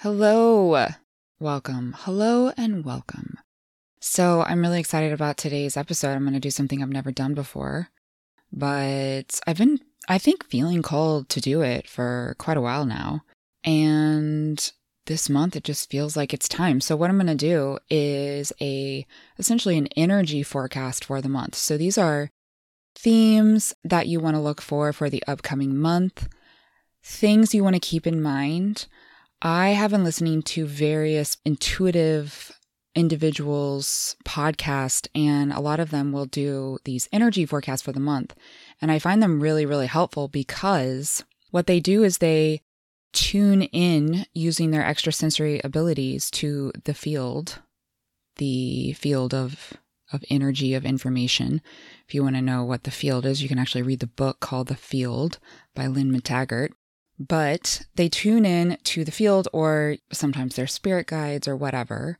Hello. Welcome. Hello and welcome. So, I'm really excited about today's episode. I'm going to do something I've never done before, but I've been, I think, feeling called to do it for quite a while now. And this month it just feels like it's time. So what I'm going to do is a essentially an energy forecast for the month. So these are themes that you want to look for for the upcoming month, things you want to keep in mind. I have been listening to various intuitive individuals podcast and a lot of them will do these energy forecasts for the month and i find them really really helpful because what they do is they tune in using their extrasensory abilities to the field, the field of of energy of information. If you want to know what the field is, you can actually read the book called The Field by Lynne McTaggart. But they tune in to the field or sometimes their spirit guides or whatever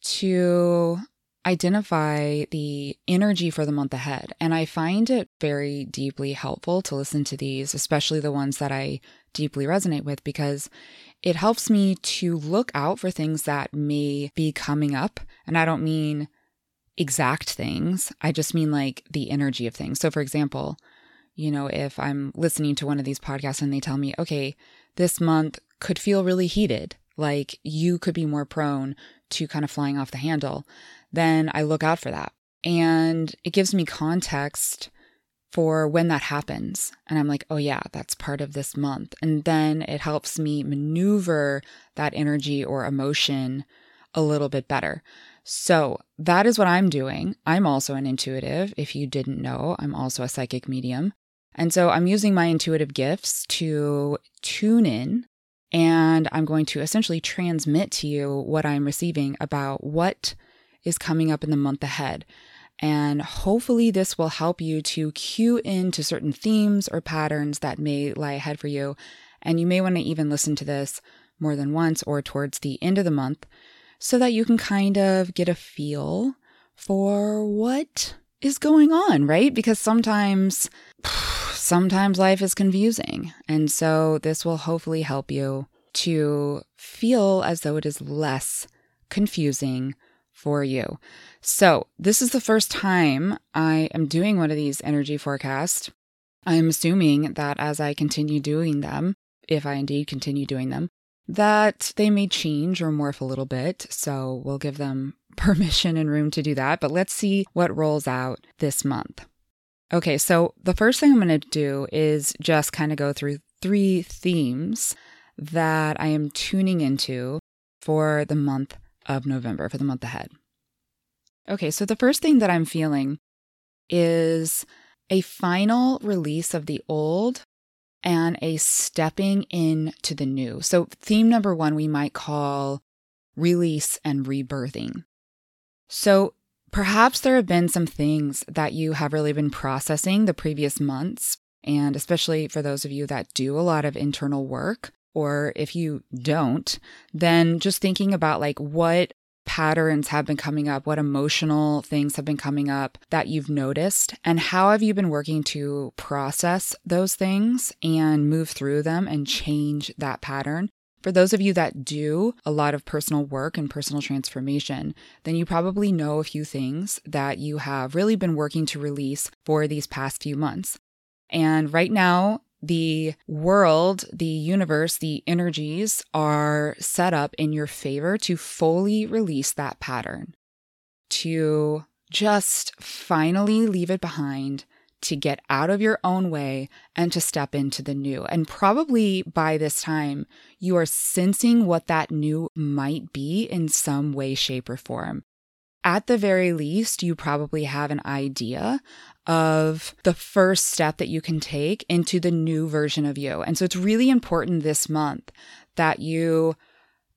to identify the energy for the month ahead. And I find it very deeply helpful to listen to these, especially the ones that I deeply resonate with, because it helps me to look out for things that may be coming up. And I don't mean exact things, I just mean like the energy of things. So, for example, you know, if I'm listening to one of these podcasts and they tell me, okay, this month could feel really heated, like you could be more prone to kind of flying off the handle then I look out for that. And it gives me context for when that happens. And I'm like, oh, yeah, that's part of this month. And then it helps me maneuver that energy or emotion a little bit better. So that is what I'm doing. I'm also an intuitive. If you didn't know, I'm also a psychic medium. And so I'm using my intuitive gifts to tune in and I'm going to essentially transmit to you what I'm receiving about what is coming up in the month ahead. And hopefully, this will help you to cue into certain themes or patterns that may lie ahead for you. And you may want to even listen to this more than once or towards the end of the month so that you can kind of get a feel for what is going on, right? Because sometimes, sometimes life is confusing. And so this will hopefully help you to feel as though it is less confusing for you. So, this is the first time I am doing one of these energy forecasts. I'm assuming that as I continue doing them, if I indeed continue doing them, that they may change or morph a little bit. So, we'll give them permission and room to do that. But let's see what rolls out this month. Okay, so the first thing I'm going to do is just kind of go through three themes that I am tuning into for the month of November for the month ahead. Okay, so the first thing that I'm feeling is a final release of the old and a stepping into the new. So, theme number one, we might call release and rebirthing. So, perhaps there have been some things that you have really been processing the previous months. And especially for those of you that do a lot of internal work, or if you don't, then just thinking about like what patterns have been coming up, what emotional things have been coming up that you've noticed, and how have you been working to process those things and move through them and change that pattern. For those of you that do a lot of personal work and personal transformation, then you probably know a few things that you have really been working to release for these past few months. And right now, the world, the universe, the energies are set up in your favor to fully release that pattern, to just finally leave it behind, to get out of your own way and to step into the new. And probably by this time, you are sensing what that new might be in some way, shape, or form at the very least, you probably have an idea of the first step that you can take into the new version of you. And so it's really important this month that you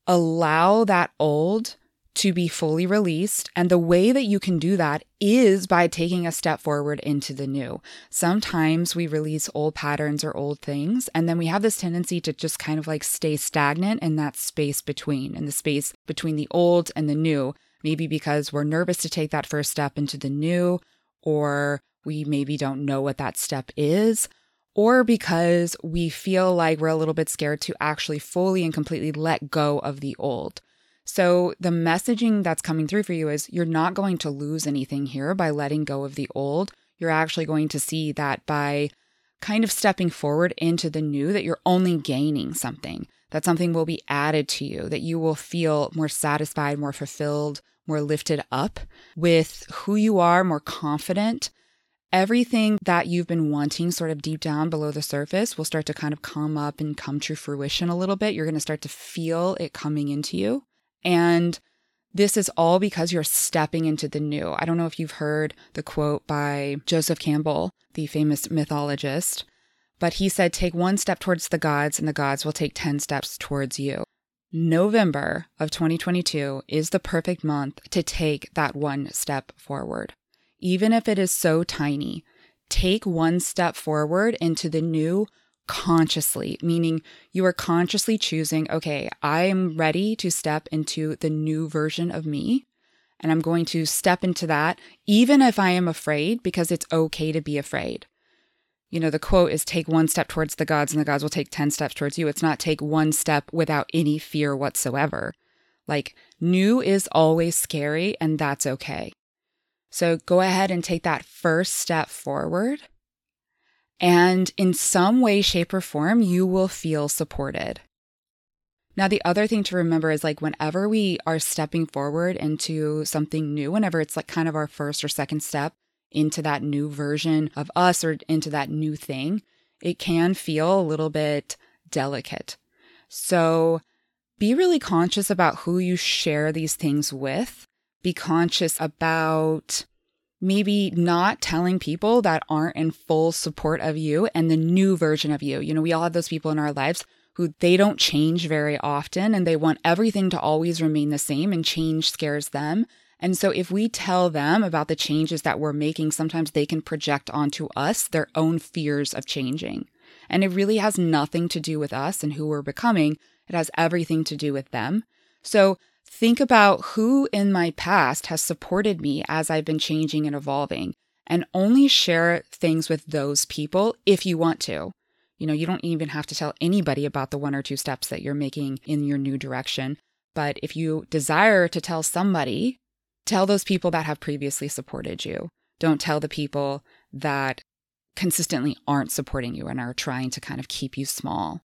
allow that old to be fully released. And the way that you can do that is by taking a step forward into the new. Sometimes we release old patterns or old things, and then we have this tendency to just kind of like stay stagnant in that space between, in the space between the old and the new maybe because we're nervous to take that first step into the new, or we maybe don't know what that step is, or because we feel like we're a little bit scared to actually fully and completely let go of the old. So, the messaging that's coming through for you is you're not going to lose anything here by letting go of the old. You're actually going to see that by kind of stepping forward into the new, that you're only gaining something, that something will be added to you, that you will feel more satisfied, more fulfilled, more lifted up with who you are, more confident. Everything that you've been wanting, sort of deep down below the surface, will start to kind of come up and come to fruition a little bit. You're going to start to feel it coming into you. And this is all because you're stepping into the new. I don't know if you've heard the quote by Joseph Campbell, the famous mythologist, but he said, Take one step towards the gods, and the gods will take 10 steps towards you. November of 2022 is the perfect month to take that one step forward. Even if it is so tiny, take one step forward into the new consciously, meaning you are consciously choosing, okay, I'm ready to step into the new version of me. And I'm going to step into that, even if I am afraid, because it's okay to be afraid. You know, the quote is take one step towards the gods, and the gods will take 10 steps towards you. It's not take one step without any fear whatsoever. Like, new is always scary, and that's okay. So go ahead and take that first step forward and in some way, shape, or form, you will feel supported. Now, the other thing to remember is like whenever we are stepping forward into something new, whenever it's like kind of our first or second step into that new version of us or into that new thing, it can feel a little bit delicate. So be really conscious about who you share these things with. Be conscious about maybe not telling people that aren't in full support of you and the new version of you. You know, we all have those people in our lives who they don't change very often and they want everything to always remain the same and change scares them. And so if we tell them about the changes that we're making, sometimes they can project onto us their own fears of changing. And it really has nothing to do with us and who we're becoming. It has everything to do with them. So Think about who in my past has supported me as I've been changing and evolving, and only share things with those people if you want to. You know, you don't even have to tell anybody about the one or two steps that you're making in your new direction. But if you desire to tell somebody, tell those people that have previously supported you. Don't tell the people that consistently aren't supporting you and are trying to kind of keep you small.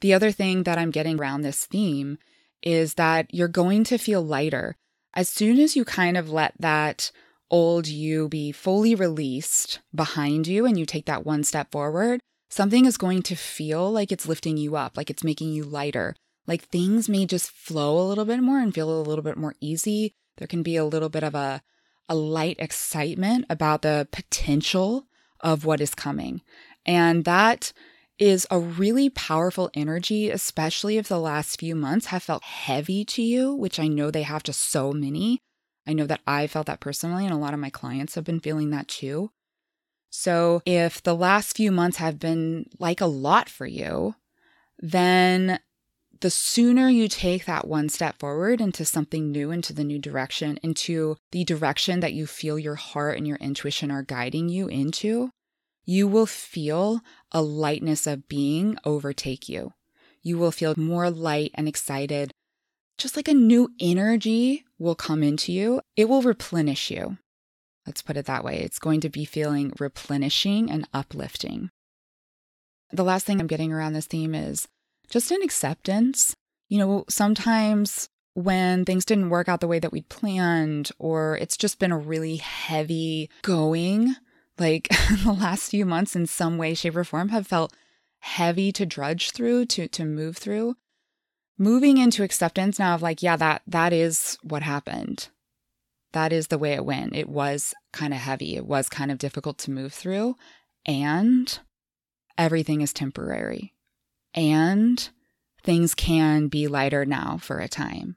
The other thing that I'm getting around this theme is that you're going to feel lighter. As soon as you kind of let that old you be fully released behind you and you take that one step forward, something is going to feel like it's lifting you up, like it's making you lighter. Like things may just flow a little bit more and feel a little bit more easy. There can be a little bit of a, a light excitement about the potential of what is coming. And that is a really powerful energy, especially if the last few months have felt heavy to you, which I know they have to so many. I know that I felt that personally, and a lot of my clients have been feeling that too. So, if the last few months have been like a lot for you, then the sooner you take that one step forward into something new, into the new direction, into the direction that you feel your heart and your intuition are guiding you into, you will feel a lightness of being overtake you. You will feel more light and excited. Just like a new energy will come into you, it will replenish you. Let's put it that way. It's going to be feeling replenishing and uplifting. The last thing I'm getting around this theme is just an acceptance. You know, sometimes when things didn't work out the way that we'd planned, or it's just been a really heavy going, like the last few months in some way shape or form have felt heavy to drudge through to to move through. Moving into acceptance now of like yeah that that is what happened. That is the way it went. It was kind of heavy. It was kind of difficult to move through. And everything is temporary. And things can be lighter now for a time.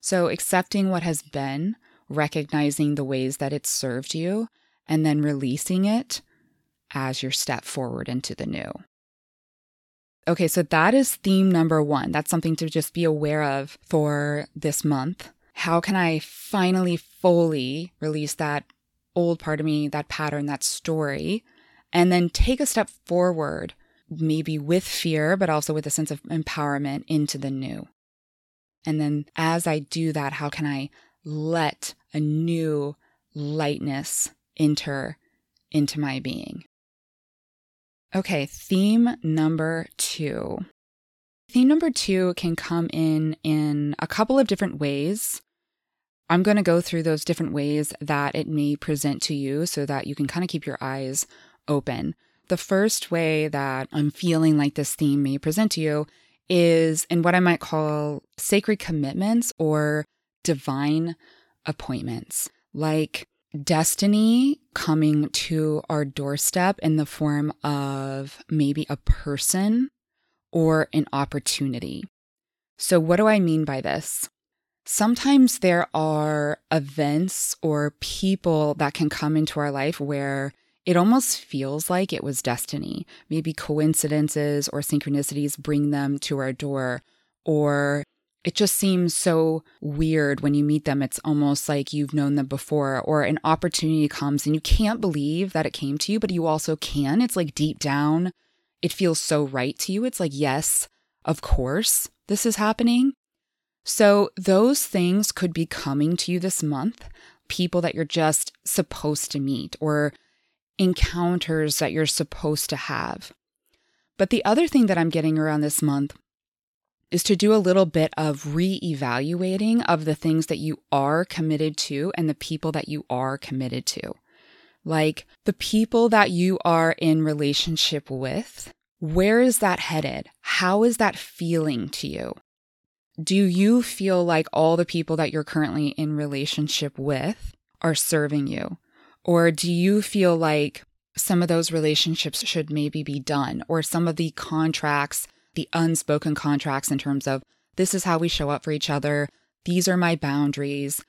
So accepting what has been recognizing the ways that it served you and then releasing it as your step forward into the new. Okay, so that is theme number one. That's something to just be aware of for this month. How can I finally fully release that old part of me, that pattern, that story, and then take a step forward, maybe with fear, but also with a sense of empowerment into the new. And then as I do that, how can I let a new lightness enter into my being? Okay, theme number two. Theme number two can come in in a couple of different ways. I'm going to go through those different ways that it may present to you so that you can kind of keep your eyes open. The first way that I'm feeling like this theme may present to you is in what I might call sacred commitments or divine appointments, like destiny coming to our doorstep in the form of maybe a person or an opportunity. So, what do I mean by this? Sometimes there are events or people that can come into our life where it almost feels like it was destiny. Maybe coincidences or synchronicities bring them to our door, or it just seems so weird when you meet them. It's almost like you've known them before, or an opportunity comes and you can't believe that it came to you, but you also can. It's like deep down, it feels so right to you. It's like, yes, of course, this is happening. So, those things could be coming to you this month, people that you're just supposed to meet, or encounters that you're supposed to have. But the other thing that I'm getting around this month is to do a little bit of re-evaluating of the things that you are committed to and the people that you are committed to. Like the people that you are in relationship with, where is that headed? How is that feeling to you? Do you feel like all the people that you're currently in relationship with are serving you? Or do you feel like some of those relationships should maybe be done, or some of the contracts, the unspoken contracts in terms of this is how we show up for each other, these are my boundaries,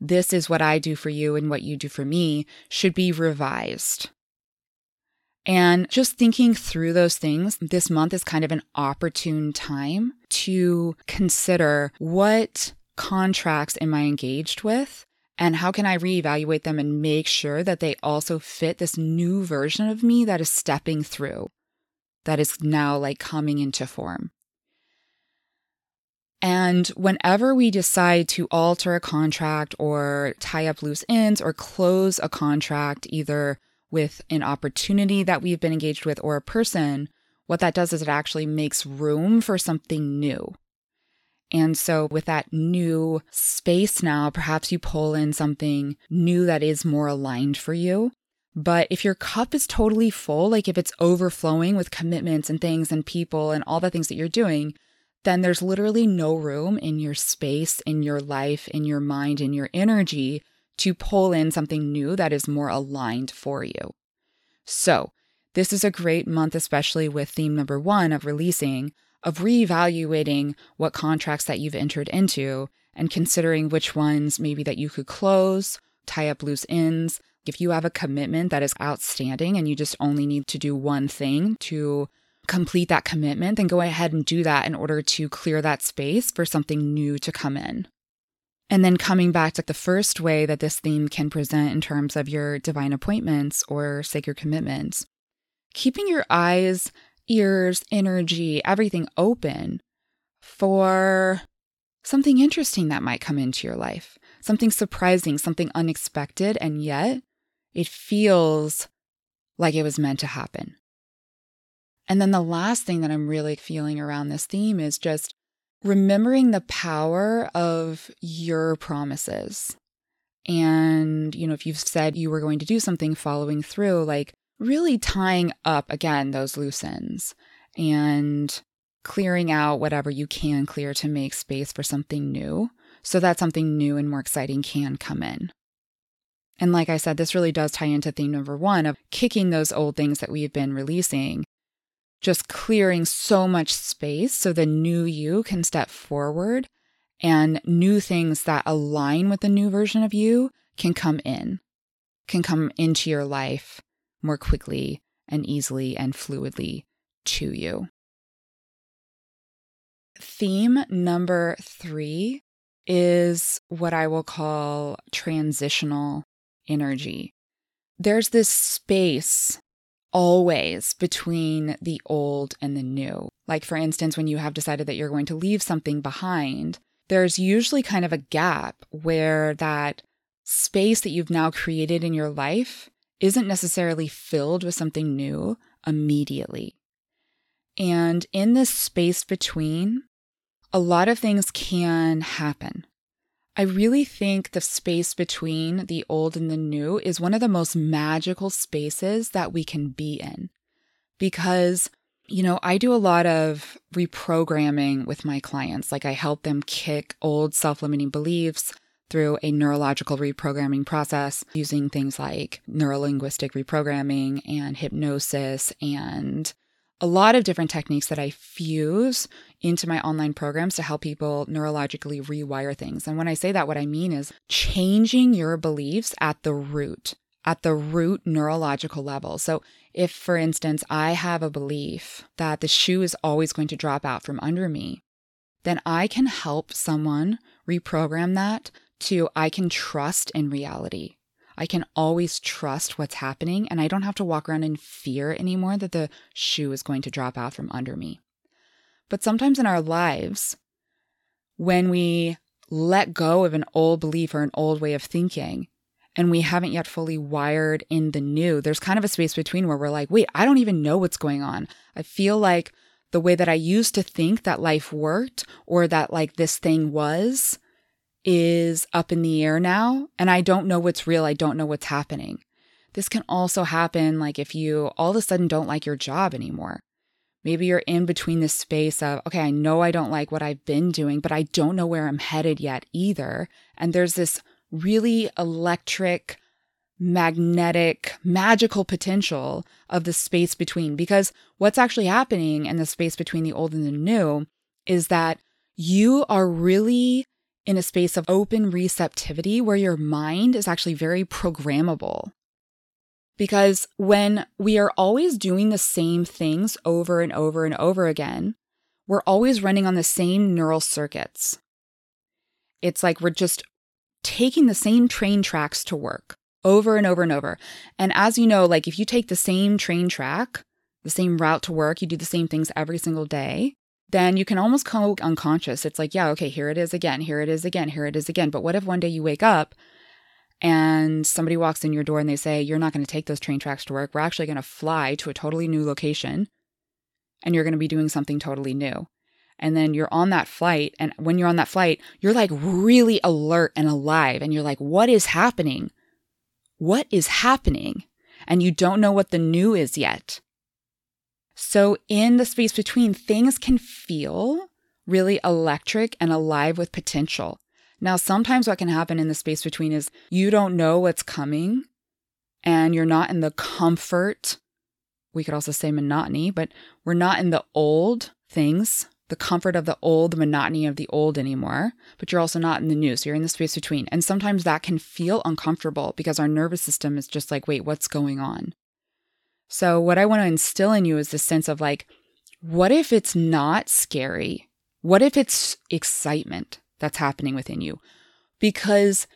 this is what I do for you and what you do for me, should be revised. And just thinking through those things, this month is kind of an opportune time to consider what contracts am I engaged with and how can I reevaluate them and make sure that they also fit this new version of me that is stepping through, that is now like coming into form? And whenever we decide to alter a contract or tie up loose ends or close a contract, either with an opportunity that we've been engaged with or a person, what that does is it actually makes room for something new. And so, with that new space now, perhaps you pull in something new that is more aligned for you. But if your cup is totally full, like if it's overflowing with commitments and things and people and all the things that you're doing, then there's literally no room in your space, in your life, in your mind, in your energy to pull in something new that is more aligned for you. So, this is a great month, especially with theme number one of releasing, of reevaluating what contracts that you've entered into and considering which ones maybe that you could close, tie up loose ends. If you have a commitment that is outstanding and you just only need to do one thing to complete that commitment, then go ahead and do that in order to clear that space for something new to come in. And then coming back to the first way that this theme can present in terms of your divine appointments or sacred commitments, keeping your eyes ears, energy, everything open for something interesting that might come into your life, something surprising, something unexpected, and yet it feels like it was meant to happen. And then the last thing that I'm really feeling around this theme is just remembering the power of your promises. And, you know, if you've said you were going to do something, following through, like really tying up again those loose ends and clearing out whatever you can clear to make space for something new so that something new and more exciting can come in. And like I said, this really does tie into theme number one of kicking those old things that we've been releasing, just clearing so much space so the new you can step forward and new things that align with the new version of you can come in, can come into your life more quickly and easily and fluidly to you. Theme number three is what I will call transitional energy. There's this space always between the old and the new. Like, for instance, when you have decided that you're going to leave something behind, there's usually kind of a gap where that space that you've now created in your life isn't necessarily filled with something new immediately. And in this space between, a lot of things can happen. I really think the space between the old and the new is one of the most magical spaces that we can be in. Because, you know, I do a lot of reprogramming with my clients. Like I help them kick old self limiting beliefs through a neurological reprogramming process using things like neurolinguistic reprogramming and hypnosis and a lot of different techniques that I fuse into my online programs to help people neurologically rewire things. And when I say that, what I mean is changing your beliefs at the root, at the root neurological level. So, if, for instance, I have a belief that the shoe is always going to drop out from under me, then I can help someone reprogram that to I can trust in reality. I can always trust what's happening and I don't have to walk around in fear anymore that the shoe is going to drop out from under me. But sometimes in our lives, when we let go of an old belief or an old way of thinking, and we haven't yet fully wired in the new, there's kind of a space between where we're like, wait, I don't even know what's going on. I feel like the way that I used to think that life worked or that like this thing was is up in the air now and I don't know what's real. I don't know what's happening. This can also happen like if you all of a sudden don't like your job anymore. Maybe you're in between this space of, okay, I know I don't like what I've been doing, but I don't know where I'm headed yet either. And there's this really electric, magnetic, magical potential of the space between. Because what's actually happening in the space between the old and the new is that you are really in a space of open receptivity where your mind is actually very programmable. Because when we are always doing the same things over and over and over again, we're always running on the same neural circuits. It's like we're just taking the same train tracks to work over and over and over. And as you know, like if you take the same train track, the same route to work, you do the same things every single day, then you can almost go unconscious. It's like, yeah, okay, here it is again, here it is again, here it is again. But what if one day you wake up and somebody walks in your door and they say, You're not going to take those train tracks to work. We're actually going to fly to a totally new location and you're going to be doing something totally new. And then you're on that flight. And when you're on that flight, you're like really alert and alive. And you're like, What is happening? What is happening? And you don't know what the new is yet. So, in the space between, things can feel really electric and alive with potential. Now, sometimes what can happen in the space between is you don't know what's coming and you're not in the comfort. We could also say monotony, but we're not in the old things, the comfort of the old, the monotony of the old anymore, but you're also not in the new. So you're in the space between. And sometimes that can feel uncomfortable because our nervous system is just like, wait, what's going on? So, what I want to instill in you is this sense of like, what if it's not scary? What if it's excitement that's happening within you? Because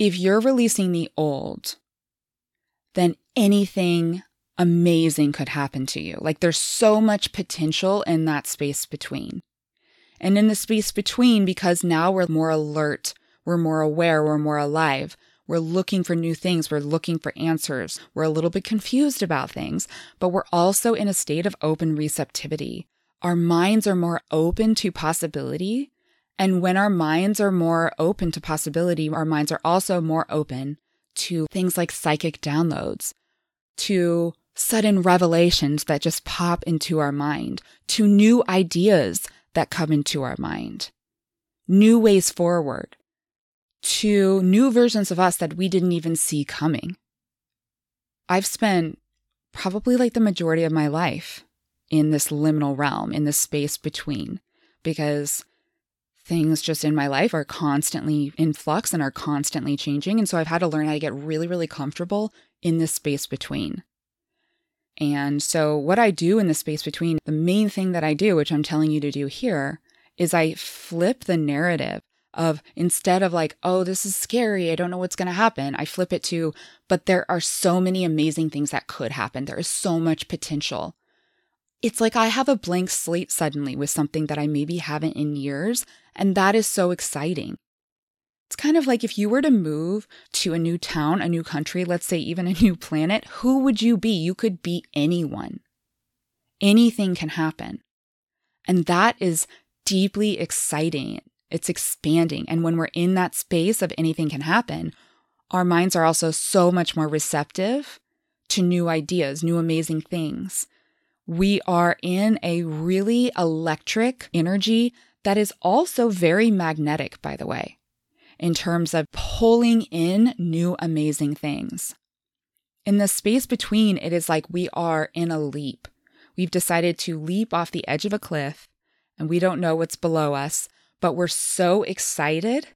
if you're releasing the old, then anything amazing could happen to you. Like there's so much potential in that space between. And in the space between, because now we're more alert, we're more aware, we're more alive, we're looking for new things. We're looking for answers. We're a little bit confused about things, but we're also in a state of open receptivity. Our minds are more open to possibility. And when our minds are more open to possibility, our minds are also more open to things like psychic downloads, to sudden revelations that just pop into our mind, to new ideas that come into our mind, new ways forward to new versions of us that we didn't even see coming. I've spent probably like the majority of my life in this liminal realm, in this space between, because things just in my life are constantly in flux and are constantly changing. And so I've had to learn how to get really, really comfortable in this space between. And so, what I do in the space between, the main thing that I do, which I'm telling you to do here, is I flip the narrative of instead of like, oh, this is scary, I don't know what's going to happen, I flip it to, but there are so many amazing things that could happen. There is so much potential. It's like I have a blank slate suddenly with something that I maybe haven't in years, and that is so exciting. It's kind of like if you were to move to a new town, a new country, let's say even a new planet, who would you be? You could be anyone. Anything can happen. And that is deeply exciting it's expanding. And when we're in that space of anything can happen, our minds are also so much more receptive to new ideas, new amazing things. We are in a really electric energy that is also very magnetic, by the way, in terms of pulling in new amazing things. In the space between, it is like we are in a leap. We've decided to leap off the edge of a cliff and we don't know what's below us, but we're so excited.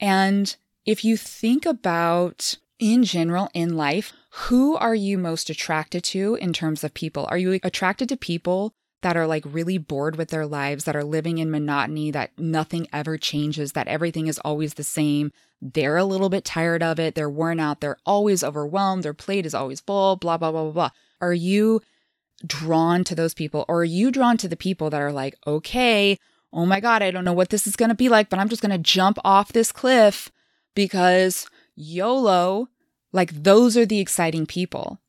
And if you think about in general in life, who are you most attracted to in terms of people? Are you attracted to people that are like really bored with their lives, that are living in monotony, that nothing ever changes, that everything is always the same? They're a little bit tired of it. They're worn out. They're always overwhelmed. Their plate is always full, blah, blah, blah, blah, blah. Are you drawn to those people or are you drawn to the people that are like, okay, oh my God, I don't know what this is going to be like, but I'm just going to jump off this cliff because YOLO, like those are the exciting people.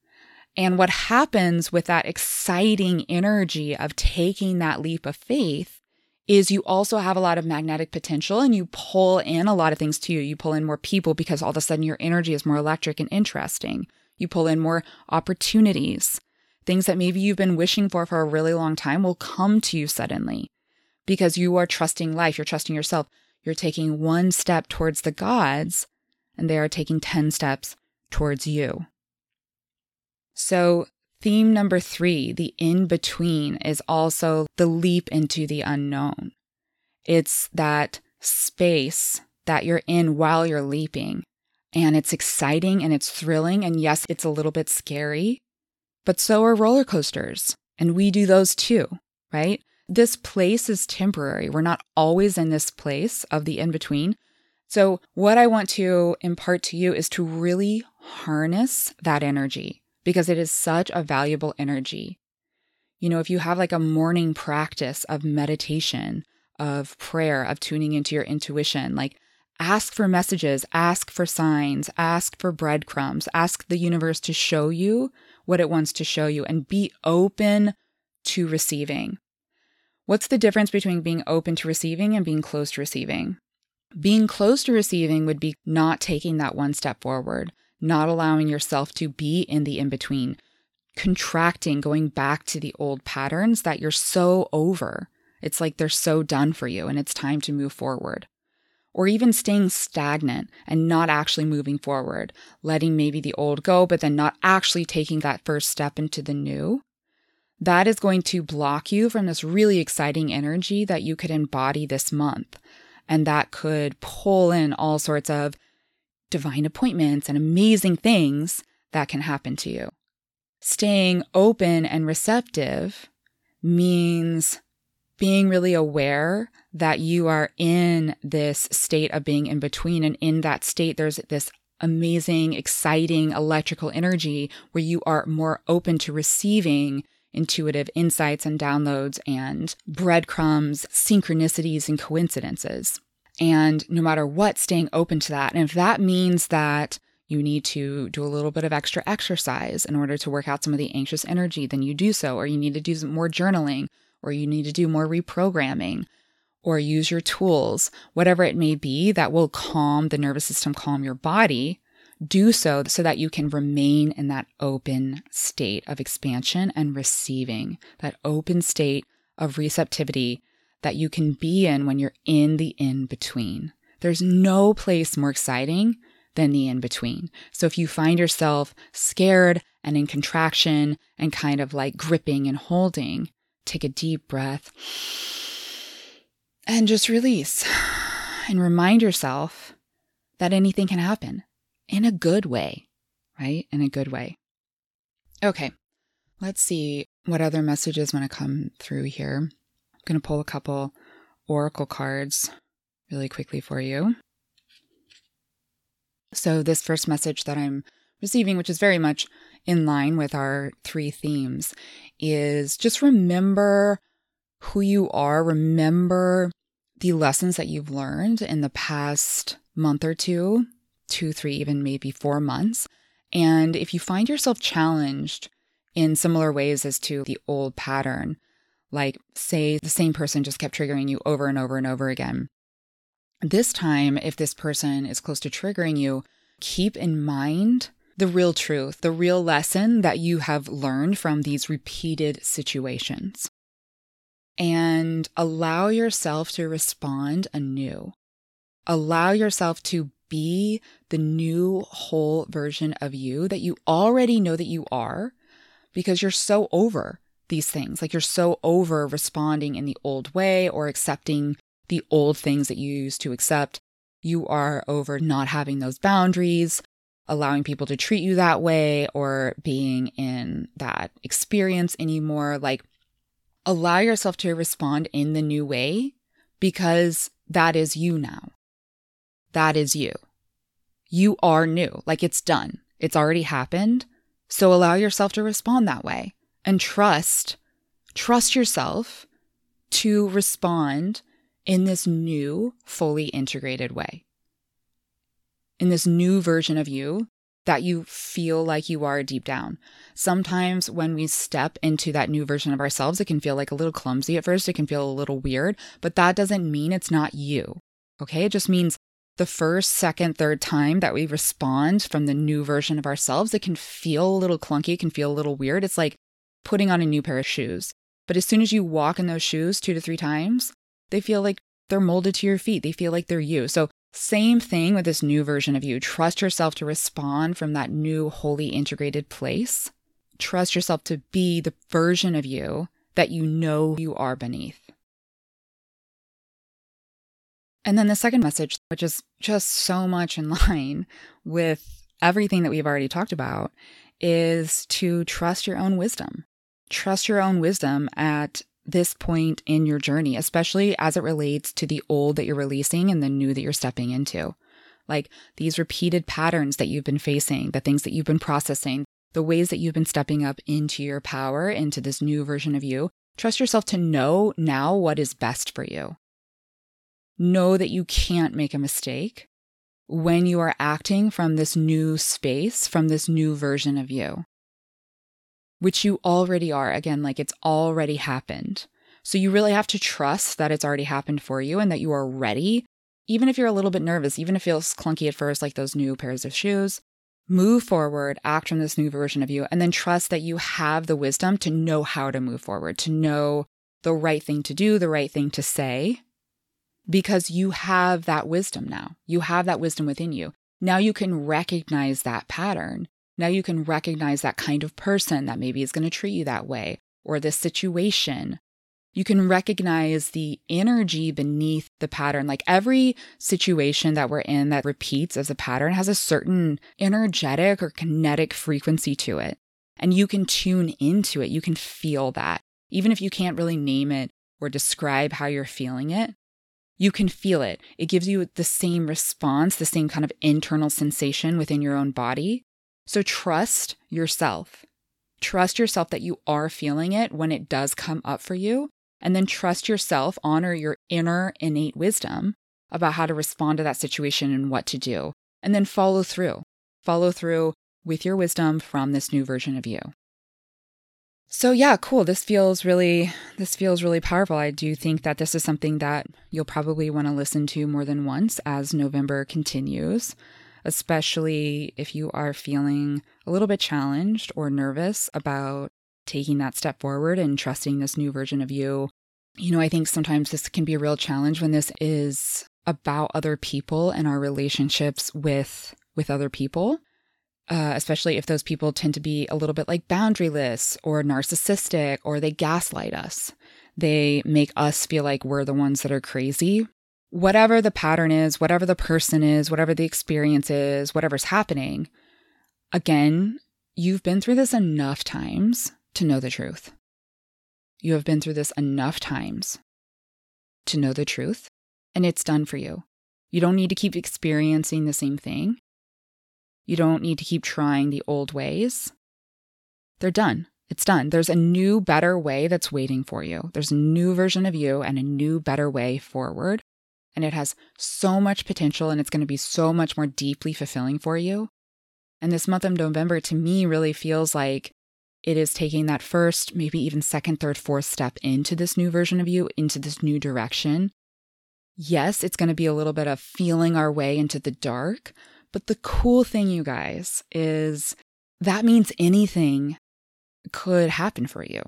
And what happens with that exciting energy of taking that leap of faith is you also have a lot of magnetic potential and you pull in a lot of things to you. You pull in more people because all of a sudden your energy is more electric and interesting. You pull in more opportunities. Things that maybe you've been wishing for for a really long time will come to you suddenly because you are trusting life, you're trusting yourself. You're taking one step towards the gods, and they are taking 10 steps towards you. So, theme number three, the in between, is also the leap into the unknown. It's that space that you're in while you're leaping. And it's exciting and it's thrilling. And yes, it's a little bit scary, but so are roller coasters. And we do those too, right? This place is temporary. We're not always in this place of the in between. So, what I want to impart to you is to really harness that energy because it is such a valuable energy. You know, if you have like a morning practice of meditation, of prayer, of tuning into your intuition, like ask for messages, ask for signs, ask for breadcrumbs, ask the universe to show you what it wants to show you, and be open to receiving. What's the difference between being open to receiving and being closed to receiving? Being closed to receiving would be not taking that one step forward, not allowing yourself to be in the in between, contracting, going back to the old patterns that you're so over. It's like they're so done for you and it's time to move forward. Or even staying stagnant and not actually moving forward, letting maybe the old go, but then not actually taking that first step into the new that is going to block you from this really exciting energy that you could embody this month. And that could pull in all sorts of divine appointments and amazing things that can happen to you. Staying open and receptive means being really aware that you are in this state of being in between. And in that state, there's this amazing, exciting electrical energy where you are more open to receiving intuitive insights and downloads and breadcrumbs, synchronicities, and coincidences. And no matter what, staying open to that. And if that means that you need to do a little bit of extra exercise in order to work out some of the anxious energy, then you do so. Or you need to do more journaling, or you need to do more reprogramming, or use your tools, whatever it may be that will calm the nervous system, calm your body do so so that you can remain in that open state of expansion and receiving, that open state of receptivity that you can be in when you're in the in between. There's no place more exciting than the in between. So if you find yourself scared and in contraction and kind of like gripping and holding, take a deep breath and just release and remind yourself that anything can happen in a good way, right? In a good way. Okay, let's see what other messages want to come through here. I'm going to pull a couple oracle cards really quickly for you. So, this first message that I'm receiving, which is very much in line with our three themes, is just remember who you are. Remember the lessons that you've learned in the past month or two, two, three, even maybe four months. And if you find yourself challenged in similar ways as to the old pattern, like say the same person just kept triggering you over and over and over again, this time, if this person is close to triggering you, keep in mind the real truth, the real lesson that you have learned from these repeated situations. And allow yourself to respond anew. Allow yourself to be the new whole version of you that you already know that you are because you're so over these things. Like you're so over responding in the old way or accepting the old things that you used to accept. You are over not having those boundaries, allowing people to treat you that way, or being in that experience anymore. Like, allow yourself to respond in the new way because that is you now. That is you. You are new. Like, it's done, it's already happened. So, allow yourself to respond that way and trust, trust yourself to respond in this new, fully integrated way. In this new version of you that you feel like you are deep down. Sometimes when we step into that new version of ourselves, it can feel like a little clumsy at first. It can feel a little weird, but that doesn't mean it's not you. Okay. It just means the first, second, third time that we respond from the new version of ourselves, it can feel a little clunky. It can feel a little weird. It's like putting on a new pair of shoes. But as soon as you walk in those shoes two to three times, they feel like they're molded to your feet. They feel like they're you. So, same thing with this new version of you. Trust yourself to respond from that new, wholly integrated place. Trust yourself to be the version of you that you know you are beneath. And then the second message, which is just so much in line with everything that we've already talked about, is to trust your own wisdom. Trust your own wisdom at this point in your journey, especially as it relates to the old that you're releasing and the new that you're stepping into. Like these repeated patterns that you've been facing, the things that you've been processing, the ways that you've been stepping up into your power, into this new version of you. Trust yourself to know now what is best for you. Know that you can't make a mistake when you are acting from this new space, from this new version of you which you already are. Again, like it's already happened. So you really have to trust that it's already happened for you and that you are ready. Even if you're a little bit nervous, even if it feels clunky at first, like those new pairs of shoes, move forward, act from this new version of you, and then trust that you have the wisdom to know how to move forward, to know the right thing to do, the right thing to say, because you have that wisdom now. You have that wisdom within you. Now you can recognize that pattern now you can recognize that kind of person that maybe is going to treat you that way or this situation. You can recognize the energy beneath the pattern. Like every situation that we're in that repeats as a pattern has a certain energetic or kinetic frequency to it. And you can tune into it. You can feel that. Even if you can't really name it or describe how you're feeling it, you can feel it. It gives you the same response, the same kind of internal sensation within your own body. So trust yourself. Trust yourself that you are feeling it when it does come up for you. And then trust yourself, honor your inner innate wisdom about how to respond to that situation and what to do. And then follow through. Follow through with your wisdom from this new version of you. So yeah, cool. This feels really this feels really powerful. I do think that this is something that you'll probably want to listen to more than once as November continues especially if you are feeling a little bit challenged or nervous about taking that step forward and trusting this new version of you. You know, I think sometimes this can be a real challenge when this is about other people and our relationships with with other people. Uh, especially if those people tend to be a little bit like boundaryless or narcissistic or they gaslight us. They make us feel like we're the ones that are crazy whatever the pattern is, whatever the person is, whatever the experience is, whatever's happening, again, you've been through this enough times to know the truth. You have been through this enough times to know the truth and it's done for you. You don't need to keep experiencing the same thing. You don't need to keep trying the old ways. They're done. It's done. There's a new, better way that's waiting for you. There's a new version of you and a new, better way forward. And it has so much potential and it's going to be so much more deeply fulfilling for you. And this month of November to me really feels like it is taking that first, maybe even second, third, fourth step into this new version of you, into this new direction. Yes, it's going to be a little bit of feeling our way into the dark. But the cool thing, you guys, is that means anything could happen for you.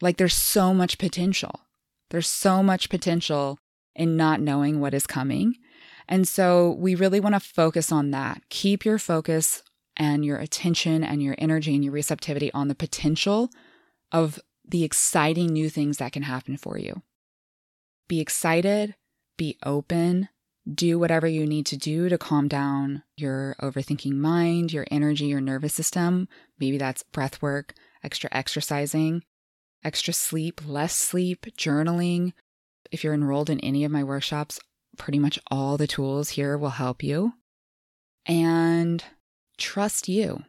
Like there's so much potential. There's so much potential in not knowing what is coming. And so we really want to focus on that. Keep your focus and your attention and your energy and your receptivity on the potential of the exciting new things that can happen for you. Be excited, be open, do whatever you need to do to calm down your overthinking mind, your energy, your nervous system. Maybe that's breath work, extra exercising, extra sleep, less sleep, journaling. If you're enrolled in any of my workshops, pretty much all the tools here will help you. And trust you.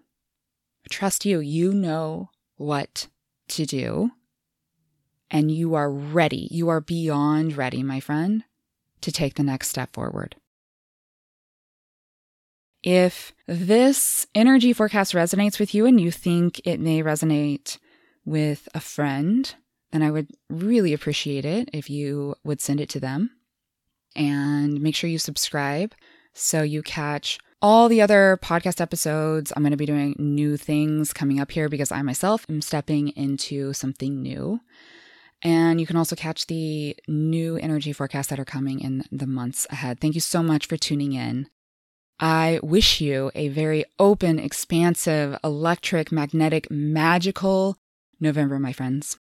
Trust you. You know what to do. And you are ready. You are beyond ready, my friend, to take the next step forward. If this energy forecast resonates with you and you think it may resonate with a friend, then I would really appreciate it if you would send it to them. And make sure you subscribe so you catch all the other podcast episodes. I'm going to be doing new things coming up here because I myself am stepping into something new. And you can also catch the new energy forecasts that are coming in the months ahead. Thank you so much for tuning in. I wish you a very open, expansive, electric, magnetic, magical November, my friends.